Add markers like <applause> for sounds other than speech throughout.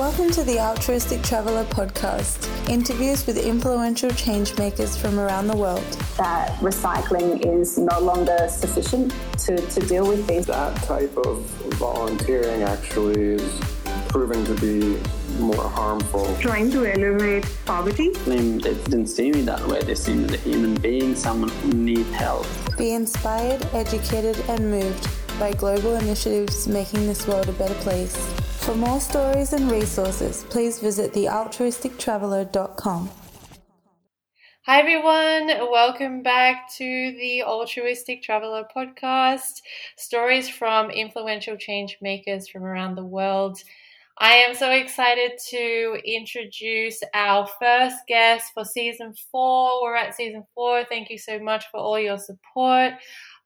Welcome to the Altruistic Traveller podcast, interviews with influential changemakers from around the world. That recycling is no longer sufficient to, to deal with these. That type of volunteering actually is proving to be more harmful. Trying to eliminate poverty. I mean, They didn't see me that way. They see me as a human being, someone who needs help. Be inspired, educated, and moved by global initiatives making this world a better place. For more stories and resources, please visit thealtruistictraveller.com. Hi, everyone. Welcome back to the Altruistic Traveller podcast stories from influential change makers from around the world. I am so excited to introduce our first guest for season four. We're at season four. Thank you so much for all your support.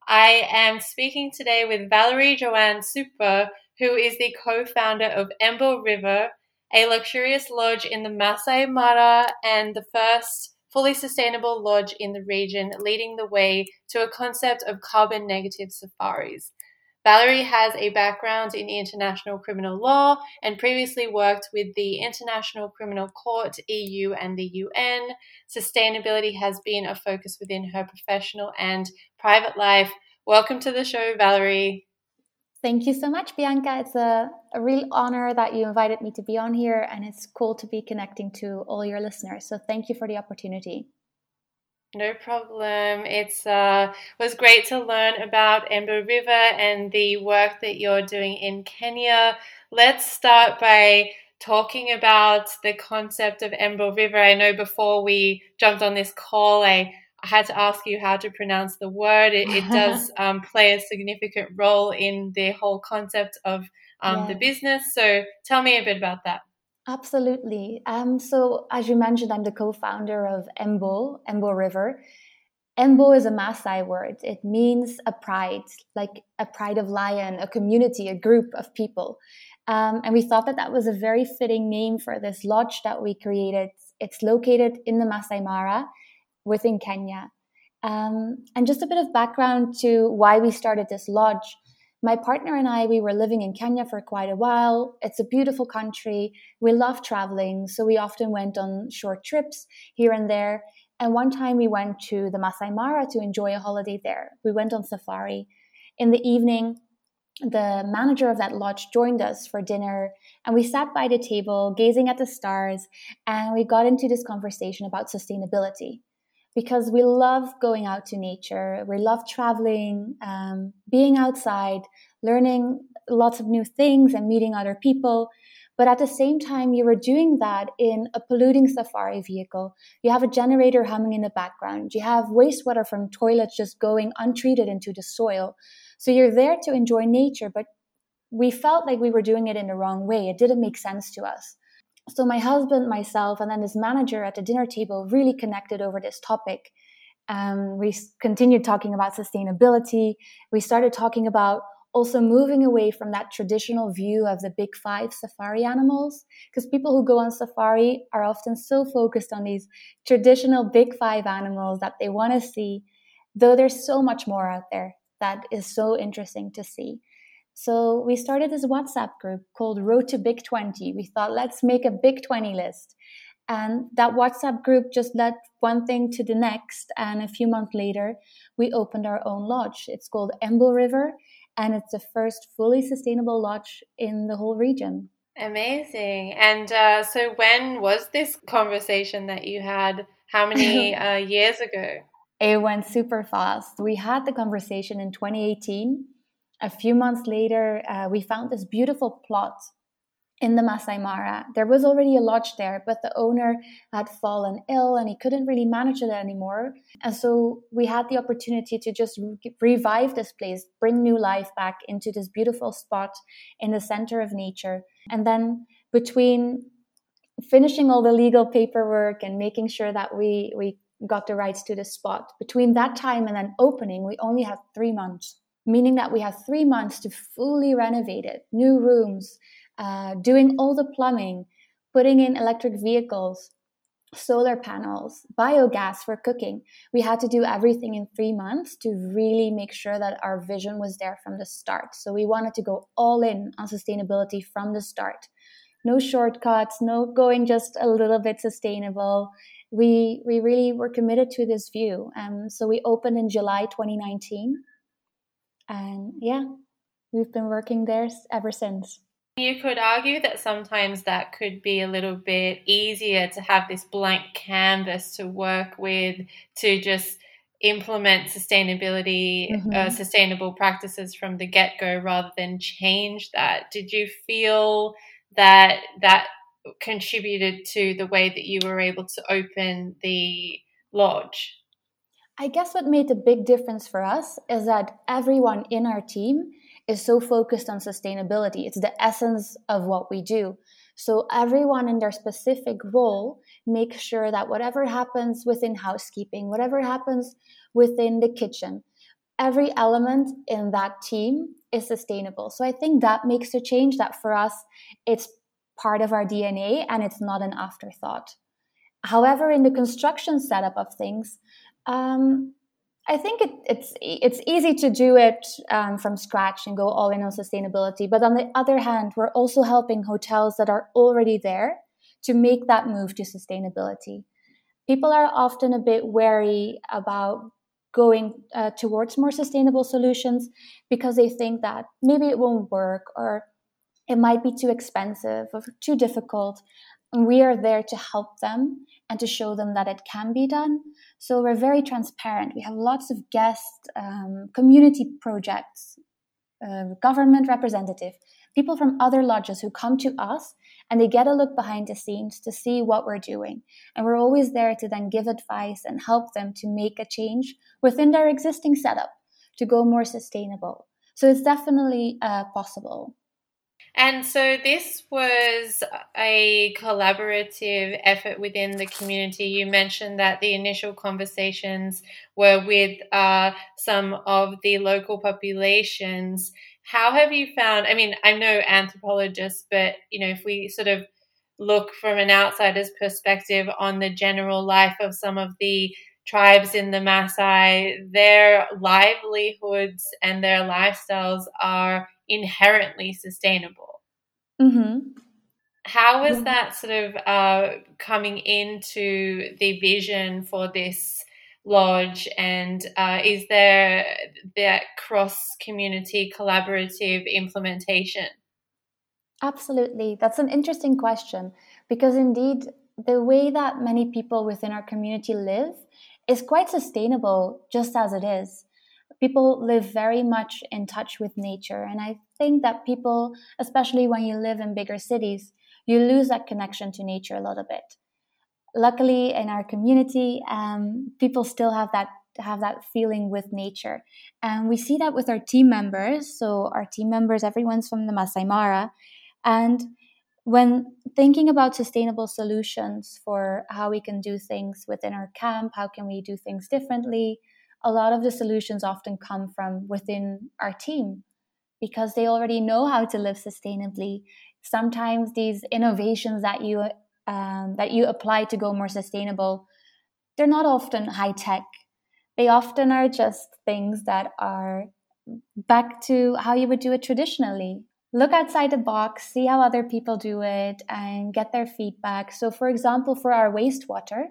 I am speaking today with Valery Joanne Super, who is the co founder of Emboo River, a luxurious lodge in the Masai Mara and the first fully sustainable lodge in the region, leading the way to a concept of carbon negative safaris. Valery has a background in international criminal law and previously worked with the International Criminal Court, EU, and the UN. Sustainability has been a focus within her professional and private life. Welcome to the show, Valery. Thank you so much, Bianca. It's a, a real honor that you invited me to be on here, and it's cool to be connecting to all your listeners. So, thank you for the opportunity. No problem. It's uh, was great to learn about Emboo River and the work that you're doing in Kenya. Let's start by talking about the concept of Emboo River. I know before we jumped on this call, I, I had to ask you how to pronounce the word. It, it does <laughs> um, play a significant role in the whole concept of um, yeah. the business. So tell me a bit about that. Absolutely. Um, so, as you mentioned, I'm the co founder of Emboo, Emboo River. Emboo is a Maasai word. It means a pride, like a pride of lion, a community, a group of people. Um, and we thought that that was a very fitting name for this lodge that we created. It's located in the Masai Mara within Kenya. Um, and just a bit of background to why we started this lodge my partner and I, we were living in Kenya for quite a while. It's a beautiful country. We love traveling, so we often went on short trips here and there. And one time we went to the Masai Mara to enjoy a holiday there. We went on safari. In the evening, the manager of that lodge joined us for dinner and we sat by the table gazing at the stars and we got into this conversation about sustainability because we love going out to nature. We love traveling, um, being outside, learning lots of new things and meeting other people. But at the same time, you were doing that in a polluting safari vehicle. You have a generator humming in the background. You have wastewater from toilets just going untreated into the soil. So you're there to enjoy nature, but we felt like we were doing it in the wrong way. It didn't make sense to us. So my husband, myself, and then this manager at the dinner table really connected over this topic. Um, we continued talking about sustainability. We started talking about also moving away from that traditional view of the big five safari animals because people who go on safari are often so focused on these traditional big five animals that they want to see though there's so much more out there that is so interesting to see so we started this WhatsApp group called Road to Big 20. We thought, let's make a Big 20 list. And that WhatsApp group just led one thing to the next. And a few months later, we opened our own lodge. It's called Emboo River, and it's the first fully sustainable lodge in the whole region. Amazing. And uh, so, when was this conversation that you had? How many <laughs> uh, years ago? It went super fast. We had the conversation in 2018 a few months later, uh, we found this beautiful plot in the Masai Mara. There was already a lodge there, but the owner had fallen ill and he couldn't really manage it anymore. And so we had the opportunity to just re- revive this place, bring new life back into this beautiful spot in the center of nature. And then between finishing all the legal paperwork and making sure that we, we got the rights to the spot, between that time and then opening, we only had three months meaning that we have three months to fully renovate it, new rooms, uh, doing all the plumbing, putting in electric vehicles, solar panels, biogas for cooking. We had to do everything in three months to really make sure that our vision was there from the start. So we wanted to go all in on sustainability from the start. no shortcuts, no going just a little bit sustainable. We we really were committed to this view. Um, so we opened in July 2019, and yeah, we've been working there ever since. You could argue that sometimes that could be a little bit easier to have this blank canvas to work with to just implement sustainability, uh, mm-hmm. uh, sustainable practices from the get go rather than change that. Did you feel that that contributed to the way that you were able to open the lodge? I guess what made a big difference for us is that everyone in our team is so focused on sustainability. It's the essence of what we do. So everyone in their specific role makes sure that whatever happens within housekeeping, whatever happens within the kitchen, every element in that team is sustainable. So I think that makes a change that for us, it's part of our DNA and it's not an afterthought. However, in the construction setup of things, um, I think it, it's it's easy to do it um, from scratch and go all in on sustainability. But on the other hand, we're also helping hotels that are already there to make that move to sustainability. People are often a bit wary about going uh, towards more sustainable solutions because they think that maybe it won't work or it might be too expensive or too difficult. And we are there to help them and to show them that it can be done. So we're very transparent. We have lots of guest um, community projects, uh, government representative, people from other lodges who come to us and they get a look behind the scenes to see what we're doing. And we're always there to then give advice and help them to make a change within their existing setup to go more sustainable. So it's definitely uh, possible. And so this was a collaborative effort within the community. You mentioned that the initial conversations were with uh, some of the local populations. How have you found? I mean, I'm no anthropologist, but you know, if we sort of look from an outsider's perspective on the general life of some of the tribes in the Maasai, their livelihoods and their lifestyles are inherently sustainable. Mm-hmm. How is that sort of uh, coming into the vision for this lodge? And uh, is there that cross community collaborative implementation? Absolutely. That's an interesting question because indeed, the way that many people within our community live is quite sustainable just as it is people live very much in touch with nature. And I think that people, especially when you live in bigger cities, you lose that connection to nature a little bit. Luckily, in our community, um, people still have that have that feeling with nature, and we see that with our team members. So our team members, everyone's from the Masai Mara, and when thinking about sustainable solutions for how we can do things within our camp, how can we do things differently, a lot of the solutions often come from within our team because they already know how to live sustainably. Sometimes these innovations that you um, that you apply to go more sustainable, they're not often high tech. They often are just things that are back to how you would do it traditionally. Look outside the box, see how other people do it, and get their feedback. So, for example, for our wastewater,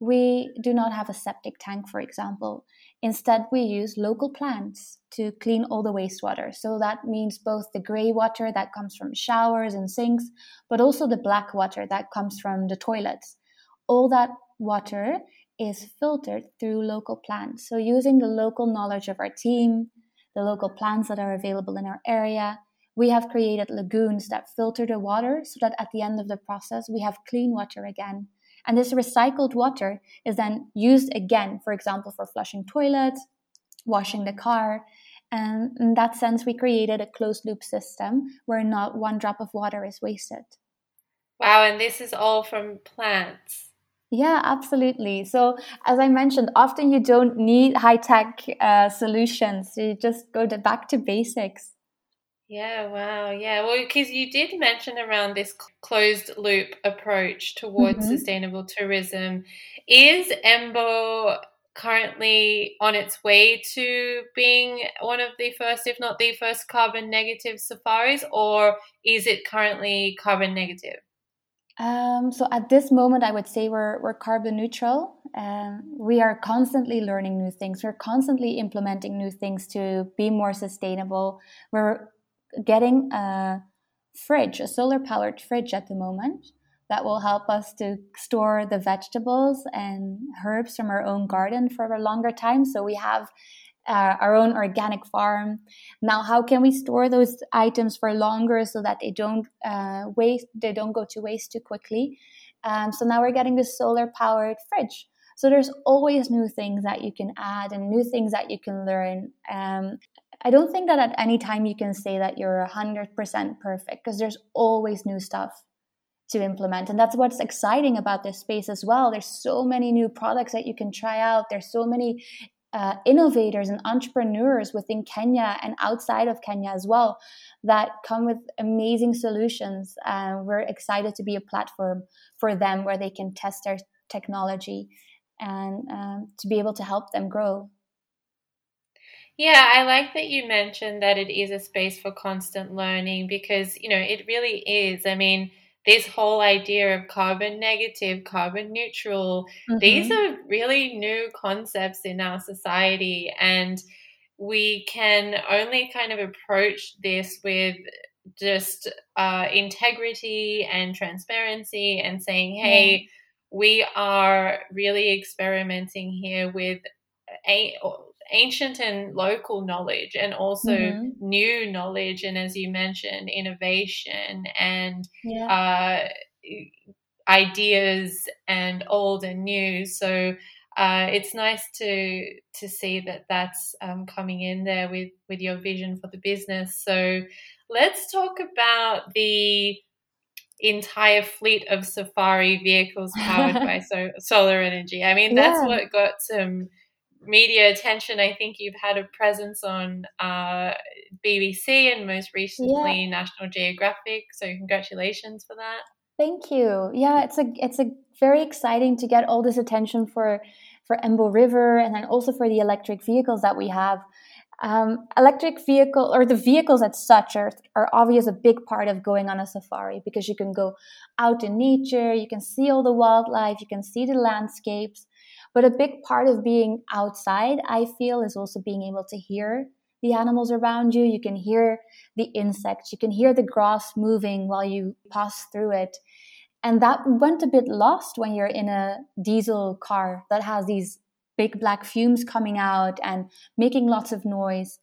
we do not have a septic tank, for example. Instead, we use local plants to clean all the wastewater. So that means both the gray water that comes from showers and sinks, but also the black water that comes from the toilets. All that water is filtered through local plants. So, using the local knowledge of our team, the local plants that are available in our area, we have created lagoons that filter the water so that at the end of the process, we have clean water again. And this recycled water is then used again, for example, for flushing toilets, washing the car. And in that sense, we created a closed loop system where not one drop of water is wasted. Wow, and this is all from plants. Yeah, absolutely. So, as I mentioned, often you don't need high tech uh, solutions. You just go to back to basics. Yeah, wow. Yeah, well, because you did mention around this closed loop approach towards mm-hmm. sustainable tourism. Is Emboo currently on its way to being one of the first, if not the first, carbon negative safaris, or is it currently carbon negative? Um, so at this moment, I would say we're, we're carbon neutral. Um, we are constantly learning new things. We're constantly implementing new things to be more sustainable. We're getting a fridge, a solar powered fridge at the moment that will help us to store the vegetables and herbs from our own garden for a longer time. So we have uh, our own organic farm. Now, how can we store those items for longer so that they don't uh, waste, they don't go to waste too quickly? Um, so now we're getting this solar powered fridge. So there's always new things that you can add and new things that you can learn. Um, I don't think that at any time you can say that you're 100% perfect because there's always new stuff to implement. And that's what's exciting about this space as well. There's so many new products that you can try out. There's so many uh, innovators and entrepreneurs within Kenya and outside of Kenya as well that come with amazing solutions. Uh, we're excited to be a platform for them where they can test their technology and um, to be able to help them grow. Yeah, I like that you mentioned that it is a space for constant learning because, you know, it really is. I mean, this whole idea of carbon negative, carbon neutral, mm-hmm. these are really new concepts in our society. And we can only kind of approach this with just uh, integrity and transparency and saying, hey, yeah. we are really experimenting here with a ancient and local knowledge and also mm-hmm. new knowledge and as you mentioned innovation and yeah. uh, ideas and old and new so uh, it's nice to to see that that's um, coming in there with with your vision for the business so let's talk about the entire fleet of safari vehicles powered <laughs> by so, solar energy i mean that's yeah. what got some media attention. I think you've had a presence on uh, BBC and most recently yeah. National Geographic. So congratulations for that. Thank you. Yeah, it's a it's a very exciting to get all this attention for for Emboo River and then also for the electric vehicles that we have. Um, electric vehicle or the vehicles as such are, are obvious a big part of going on a safari because you can go out in nature, you can see all the wildlife, you can see the landscapes, but a big part of being outside, I feel, is also being able to hear the animals around you. You can hear the insects, you can hear the grass moving while you pass through it. And that went a bit lost when you're in a diesel car that has these big black fumes coming out and making lots of noise.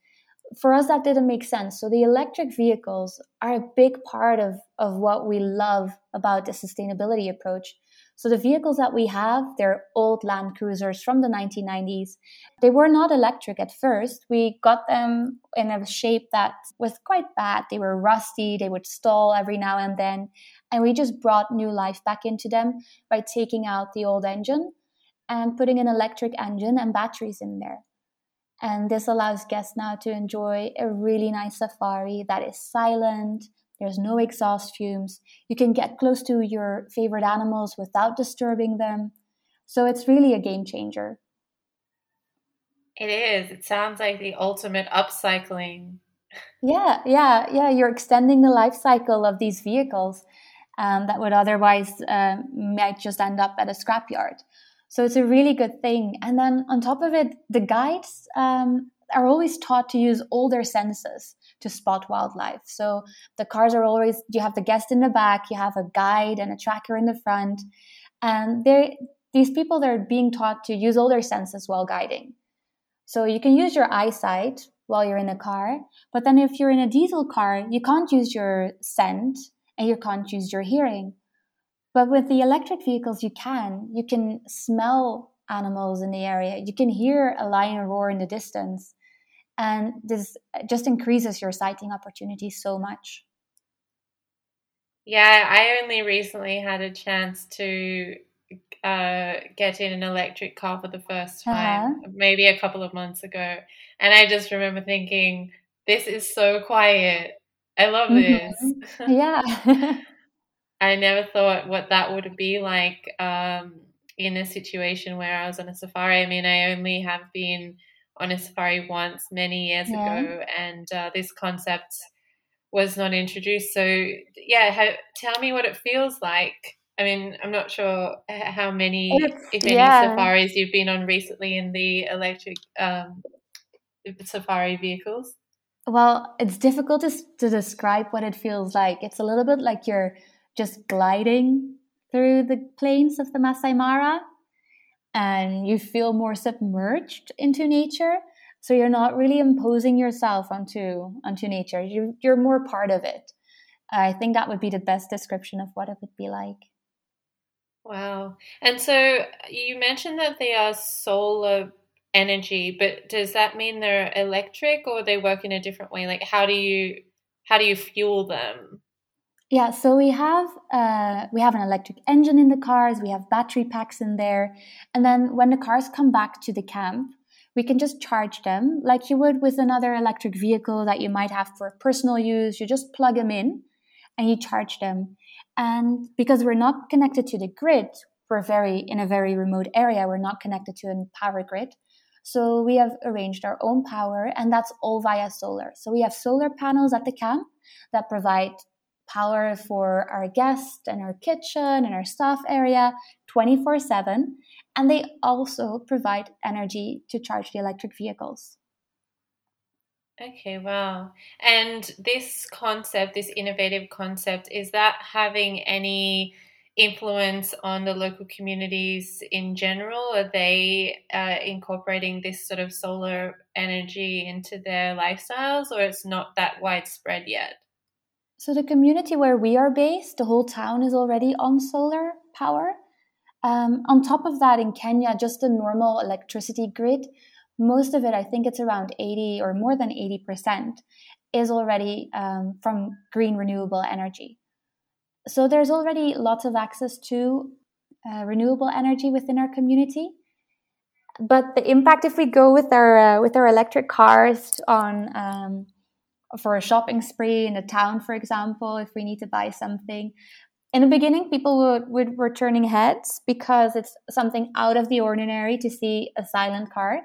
For us, that didn't make sense. So, the electric vehicles are a big part of, of what we love about the sustainability approach so the vehicles that we have, they're old Land Cruisers from the 1990s. They were not electric at first. We got them in a shape that was quite bad. They were rusty, they would stall every now and then. And we just brought new life back into them by taking out the old engine and putting an electric engine and batteries in there. And this allows guests now to enjoy a really nice safari that is silent, there's no exhaust fumes. You can get close to your favorite animals without disturbing them. So it's really a game changer. It is. It sounds like the ultimate upcycling. Yeah, yeah, yeah. You're extending the life cycle of these vehicles um, that would otherwise uh, might just end up at a scrapyard. So it's a really good thing. And then on top of it, the guides um, are always taught to use all their senses to spot wildlife. So the cars are always you have the guest in the back, you have a guide and a tracker in the front, and they these people they're being taught to use all their senses while guiding. So you can use your eyesight while you're in a car, but then if you're in a diesel car, you can't use your scent and you can't use your hearing. But with the electric vehicles, you can. You can smell animals in the area. You can hear a lion roar in the distance and this just increases your sighting opportunities so much yeah i only recently had a chance to uh, get in an electric car for the first time uh-huh. maybe a couple of months ago and i just remember thinking this is so quiet i love this mm-hmm. yeah <laughs> i never thought what that would be like um, in a situation where I was on a safari. I mean, I only have been on a safari once many years yeah. ago, and uh, this concept was not introduced. So, yeah, ha- tell me what it feels like. I mean, I'm not sure how many, it's, if any, yeah. safaris you've been on recently in the electric um, safari vehicles. Well, it's difficult to, to describe what it feels like. It's a little bit like you're just gliding through the plains of the Masai Mara and you feel more submerged into nature. So you're not really imposing yourself onto onto nature. You you're more part of it. I think that would be the best description of what it would be like. Wow. And so you mentioned that they are solar energy, but does that mean they're electric or they work in a different way? Like how do you how do you fuel them? Yeah, so we have uh, we have an electric engine in the cars. We have battery packs in there, and then when the cars come back to the camp, we can just charge them like you would with another electric vehicle that you might have for personal use. You just plug them in, and you charge them. And because we're not connected to the grid, we're very in a very remote area. We're not connected to a power grid. So we have arranged our own power, and that's all via solar. So we have solar panels at the camp that provide power for our guests and our kitchen and our staff area 24 7. And they also provide energy to charge the electric vehicles. Okay, wow. And this concept, this innovative concept, is that having any influence on the local communities in general? Are they uh, incorporating this sort of solar energy into their lifestyles, or it's not that widespread yet? So, the community where we are based, the whole town is already on solar power. Um, on top of that, in Kenya, just the normal electricity grid, most of it, I think it's around 80 or more than 80%, is already um, from green renewable energy. So, there's already lots of access to uh, renewable energy within our community. But the impact, if we go with our uh, with our electric cars on um, for a shopping spree in a town, for example, if we need to buy something. In the beginning, people would, would were turning heads because it's something out of the ordinary to see a silent car.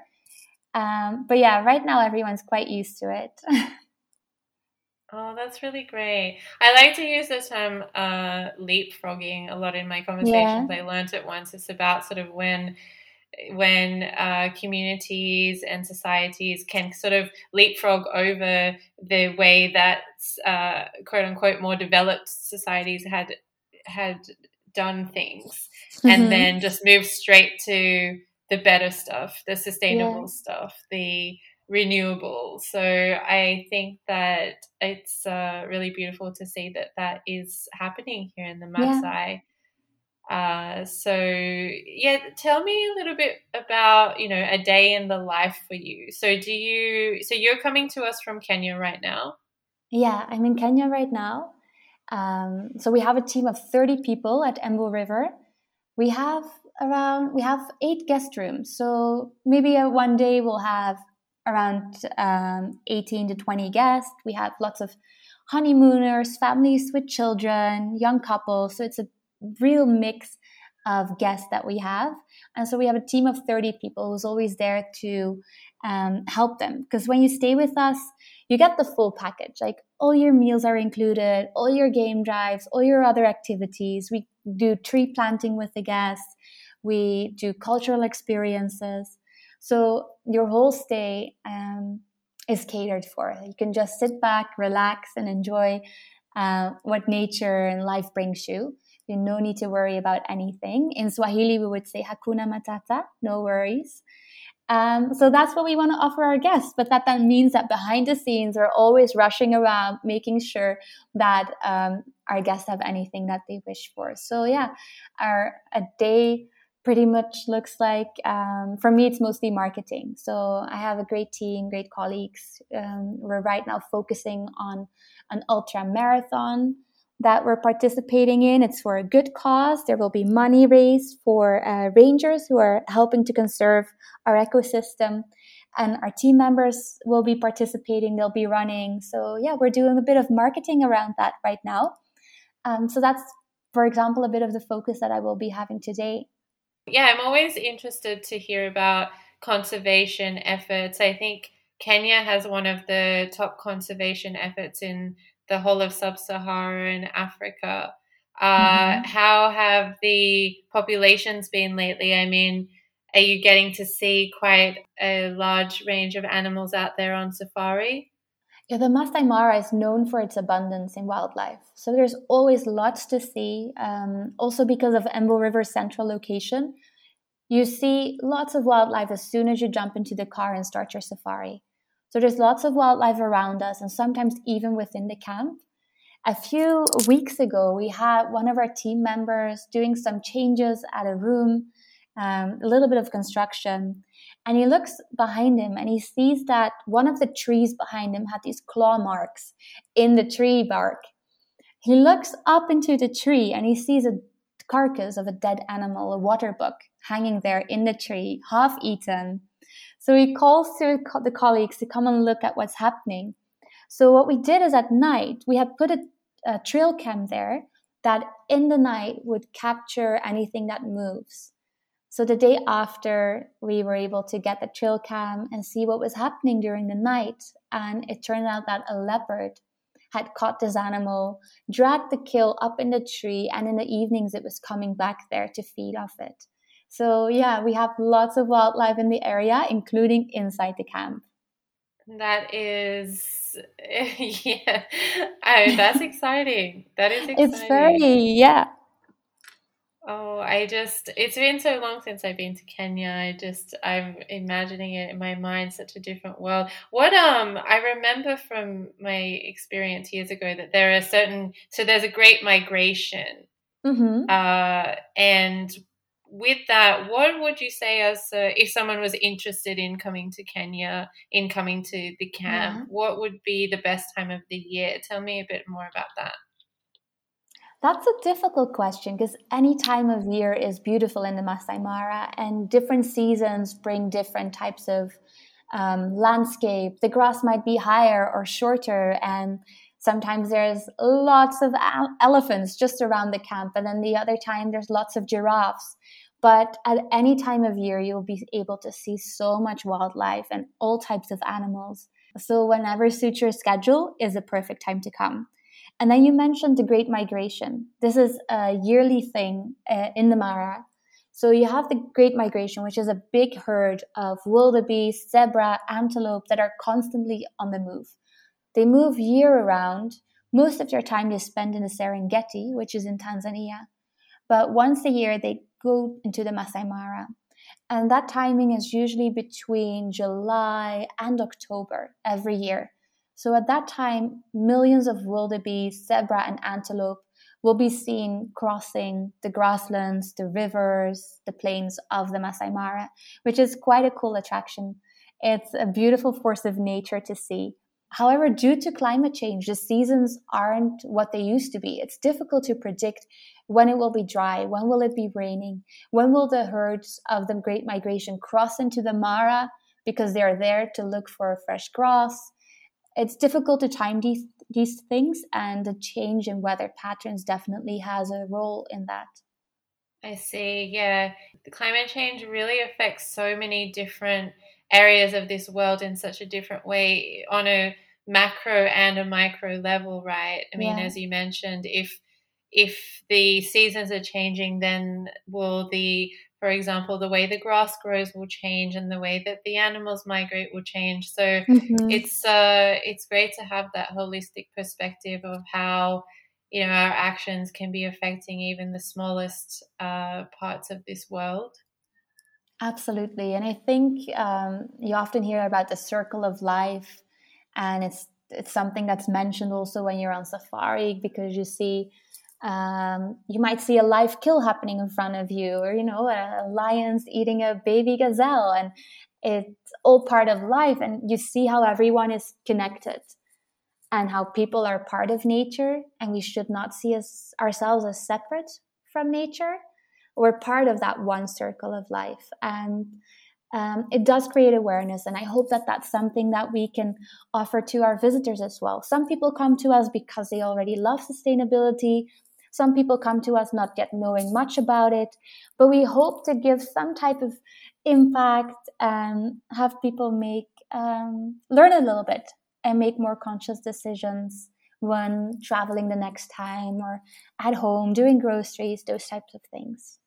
Um, but yeah, right now everyone's quite used to it. <laughs> oh, that's really great. I like to use the term uh, leapfrogging a lot in my conversations. Yeah. I learned it once. It's about sort of when when uh, communities and societies can sort of leapfrog over the way that uh, quote unquote more developed societies had had done things mm-hmm. and then just move straight to the better stuff the sustainable yeah. stuff the renewable so i think that it's uh, really beautiful to see that that is happening here in the Maasai. Uh, so yeah, tell me a little bit about you know a day in the life for you. So do you? So you're coming to us from Kenya right now? Yeah, I'm in Kenya right now. Um, so we have a team of 30 people at Emboo River. We have around we have eight guest rooms. So maybe a, one day we'll have around um, 18 to 20 guests. We have lots of honeymooners, families with children, young couples. So it's a real mix of guests that we have. And so we have a team of 30 people who's always there to um, help them. Because when you stay with us, you get the full package. Like all your meals are included, all your game drives, all your other activities. We do tree planting with the guests, we do cultural experiences. So your whole stay um, is catered for. You can just sit back, relax, and enjoy uh, what nature and life brings you. No need to worry about anything. In Swahili, we would say hakuna matata, no worries. Um, so that's what we want to offer our guests. But that then means that behind the scenes, we're always rushing around, making sure that um, our guests have anything that they wish for. So yeah, our a day pretty much looks like um, for me it's mostly marketing so i have a great team great colleagues um, we're right now focusing on an ultra marathon that we're participating in. It's for a good cause. There will be money raised for uh, rangers who are helping to conserve our ecosystem. And our team members will be participating, they'll be running. So, yeah, we're doing a bit of marketing around that right now. Um, so, that's, for example, a bit of the focus that I will be having today. Yeah, I'm always interested to hear about conservation efforts. I think Kenya has one of the top conservation efforts in the whole of sub Saharan Africa. Uh, mm-hmm. How have the populations been lately? I mean, are you getting to see quite a large range of animals out there on safari? Yeah, the Masai Mara is known for its abundance in wildlife. So there's always lots to see. Um, also, because of Emboo River's central location, you see lots of wildlife as soon as you jump into the car and start your safari. So there's lots of wildlife around us and sometimes even within the camp. A few weeks ago, we had one of our team members doing some changes at a room, um, a little bit of construction. And he looks behind him and he sees that one of the trees behind him had these claw marks in the tree bark. He looks up into the tree and he sees a carcass of a dead animal, a water buck, hanging there in the tree, half eaten. So he calls to the colleagues to come and look at what's happening. So what we did is at night, we had put a, a trail cam there that in the night would capture anything that moves. So the day after, we were able to get the trail cam and see what was happening during the night. And it turned out that a leopard had caught this animal, dragged the kill up in the tree, and in the evenings it was coming back there to feed off it. So, yeah, we have lots of wildlife in the area, including inside the camp. That is, <laughs> yeah, I, that's exciting. That is exciting. It's very, yeah. Oh, I just, it's been so long since I've been to Kenya. I just, I'm imagining it in my mind, such a different world. What, um, I remember from my experience years ago that there are certain, so there's a great migration. Mm-hmm. Uh, and with that, what would you say as uh, if someone was interested in coming to Kenya, in coming to the camp, yeah. what would be the best time of the year? Tell me a bit more about that. That's a difficult question because any time of year is beautiful in the Masai Mara, and different seasons bring different types of um, landscape. The grass might be higher or shorter, and sometimes there's lots of elephants just around the camp, and then the other time there's lots of giraffes. But at any time of year, you'll be able to see so much wildlife and all types of animals. So, whenever suits your schedule is a perfect time to come. And then you mentioned the Great Migration. This is a yearly thing uh, in the Mara. So you have the Great Migration, which is a big herd of wildebeest, zebra, antelope that are constantly on the move. They move year around. Most of their time they spend in the Serengeti, which is in Tanzania. But once a year, they go into the Masai Mara. And that timing is usually between July and October every year. So at that time, millions of wildebeest, zebra, and antelope will be seen crossing the grasslands, the rivers, the plains of the Masai Mara, which is quite a cool attraction. It's a beautiful force of nature to see. However, due to climate change, the seasons aren't what they used to be. It's difficult to predict when it will be dry, when will it be raining, when will the herds of the Great Migration cross into the Mara because they are there to look for fresh grass, it's difficult to time these these things and the change in weather patterns definitely has a role in that. I see yeah. The climate change really affects so many different areas of this world in such a different way on a macro and a micro level right? I mean yeah. as you mentioned if if the seasons are changing then will the for example, the way the grass grows will change and the way that the animals migrate will change. So mm-hmm. it's uh, it's great to have that holistic perspective of how you know our actions can be affecting even the smallest uh, parts of this world. Absolutely, and I think um, you often hear about the circle of life, and it's it's something that's mentioned also when you're on safari because you see um, you might see a live kill happening in front of you, or you know, a, lion's eating a baby gazelle, and it's all part of life. And you see how everyone is connected, and how people are part of nature, and we should not see us, ourselves as separate from nature. We're part of that one circle of life, and um, it does create awareness and i hope that that's something that we can offer to our visitors as well some people come to us because they already love sustainability Some people come to us not yet knowing much about it, but we hope to give some type of impact and have people make um, learn a little bit and make more conscious decisions when traveling the next time or at home doing groceries, those types of things.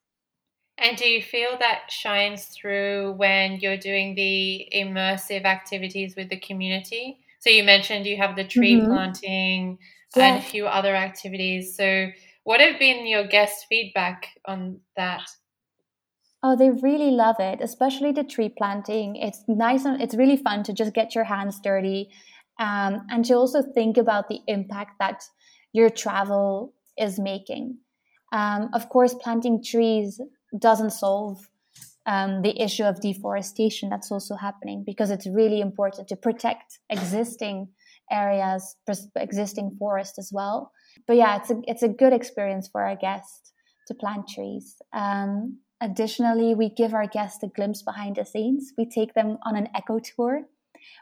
And do you feel that shines through when you're doing the immersive activities with the community? So you mentioned you have the tree mm-hmm. planting yeah. and a few other activities. So what have been your guest feedback on that? Oh, they really love it, especially the tree planting. It's nice and it's really fun to just get your hands dirty um, and to also think about the impact that your travel is making. Um, of course, planting trees doesn't solve um, the issue of deforestation that's also happening because it's really important to protect existing areas, existing forest as well. But yeah, it's a it's a good experience for our guests to plant trees. Um, additionally, we give our guests a glimpse behind the scenes. We take them on an eco tour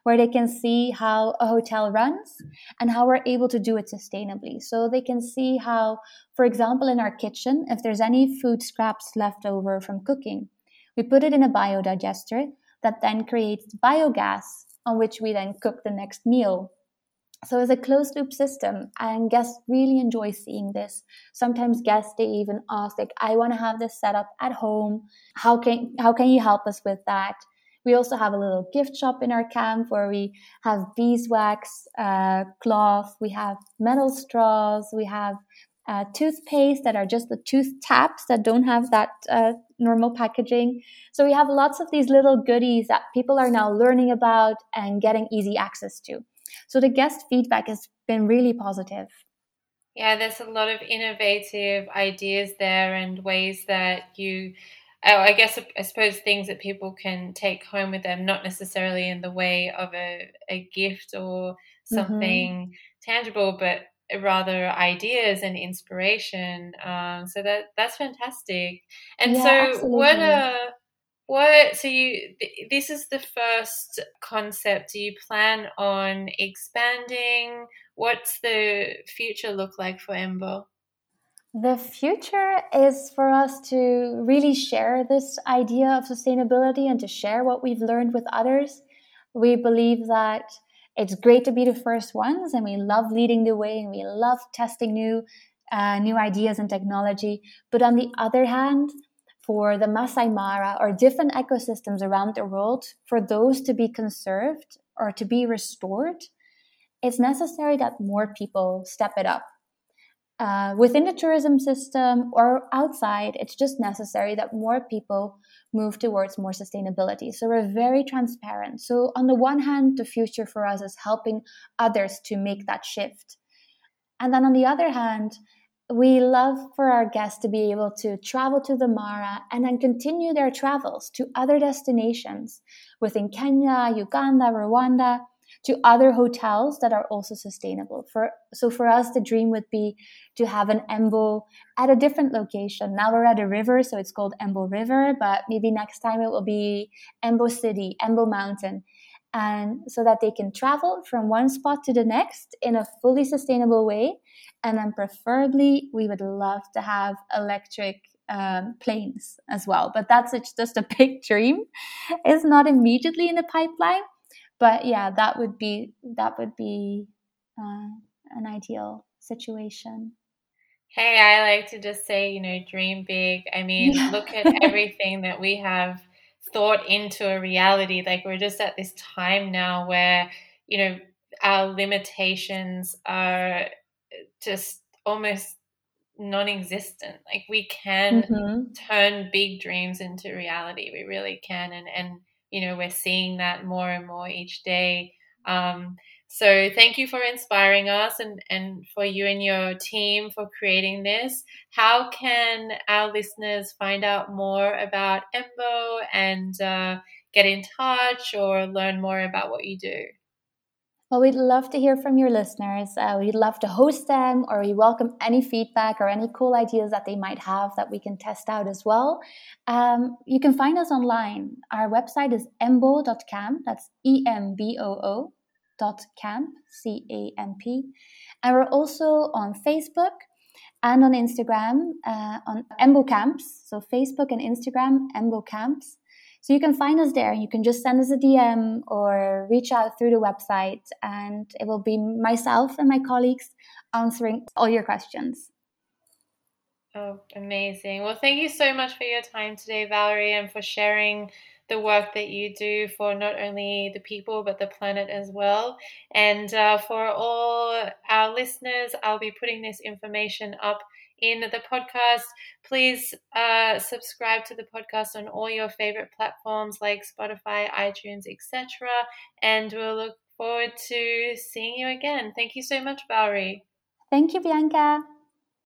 where they can see how a hotel runs and how we're able to do it sustainably. So they can see how, for example, in our kitchen, if there's any food scraps left over from cooking, we put it in a biodigester that then creates biogas on which we then cook the next meal. So it's a closed loop system and guests really enjoy seeing this. Sometimes guests they even ask like I want to have this set up at home. How can how can you help us with that? We also have a little gift shop in our camp where we have beeswax, uh, cloth, we have metal straws, we have uh, toothpaste that are just the tooth taps that don't have that uh, normal packaging. So we have lots of these little goodies that people are now learning about and getting easy access to. So the guest feedback has been really positive. Yeah, there's a lot of innovative ideas there and ways that you oh, I guess I suppose things that people can take home with them, not necessarily in the way of a, a gift or mm-hmm. something mm-hmm. tangible, but rather ideas and inspiration. Um, so that that's fantastic. And yeah, so, absolutely. what uh, what? So you this is the first concept. Do you plan on expanding? What's the future look like for Emboo? The future is for us to really share this idea of sustainability and to share what we've learned with others. We believe that it's great to be the first ones and we love leading the way and we love testing new uh, new ideas and technology. But on the other hand, for the Masai Mara or different ecosystems around the world, for those to be conserved or to be restored, it's necessary that more people step it up uh, within the tourism system or outside, it's just necessary that more people move towards more sustainability. So we're very transparent. So, on the one hand, the future for us is helping others to make that shift. And then on the other hand, we love for our guests to be able to travel to the Mara and then continue their travels to other destinations within Kenya, Uganda, Rwanda, to other hotels that are also sustainable. For so for us, the dream would be to have an Emboo at a different location. Now we're at a river, so it's called Emboo River, but maybe next time it will be Emboo City, Emboo Mountain. And so that they can travel from one spot to the next in a fully sustainable way. And then preferably, we would love to have electric um, planes as well. But that's just a <laughs> big dream. It's not immediately in the pipeline, but yeah, that would be that would be uh, an ideal situation. Hey, I like to just say, you know, dream big. I mean, yeah. look at <laughs> everything that we have thought into a reality. Like we're just at this time now where, you know, our limitations are just almost non-existent like we can mm-hmm. turn big dreams into reality we really can and and you know we're seeing that more and more each day um, so thank you for inspiring us and, and for you and your team for creating this. How can our listeners find out more about Emboo and uh, get in touch or learn more about what you do? Well, we'd love to hear from your listeners. Uh, we'd love to host them, or we welcome any feedback or any cool ideas that they might have that we can test out as well. Um, you can find us online. Our website is emboo.camp. That's E M B O O camp, C A M P. And we're also on Facebook and on Instagram uh, on Emboo Camps. So Facebook and Instagram, Emboo Camps. So you can find us there. and You can just send us a DM or reach out through the website, and it will be myself and my colleagues answering all your questions. Oh, amazing. Well, thank you so much for your time today, Valery, and for sharing the work that you do for not only the people but the planet as well. And uh, for all our listeners, I'll be putting this information up in the podcast. Please uh, subscribe to the podcast on all your favorite platforms like Spotify, iTunes, etc. And we'll look forward to seeing you again. Thank you so much, Valery. Thank you, Bianca.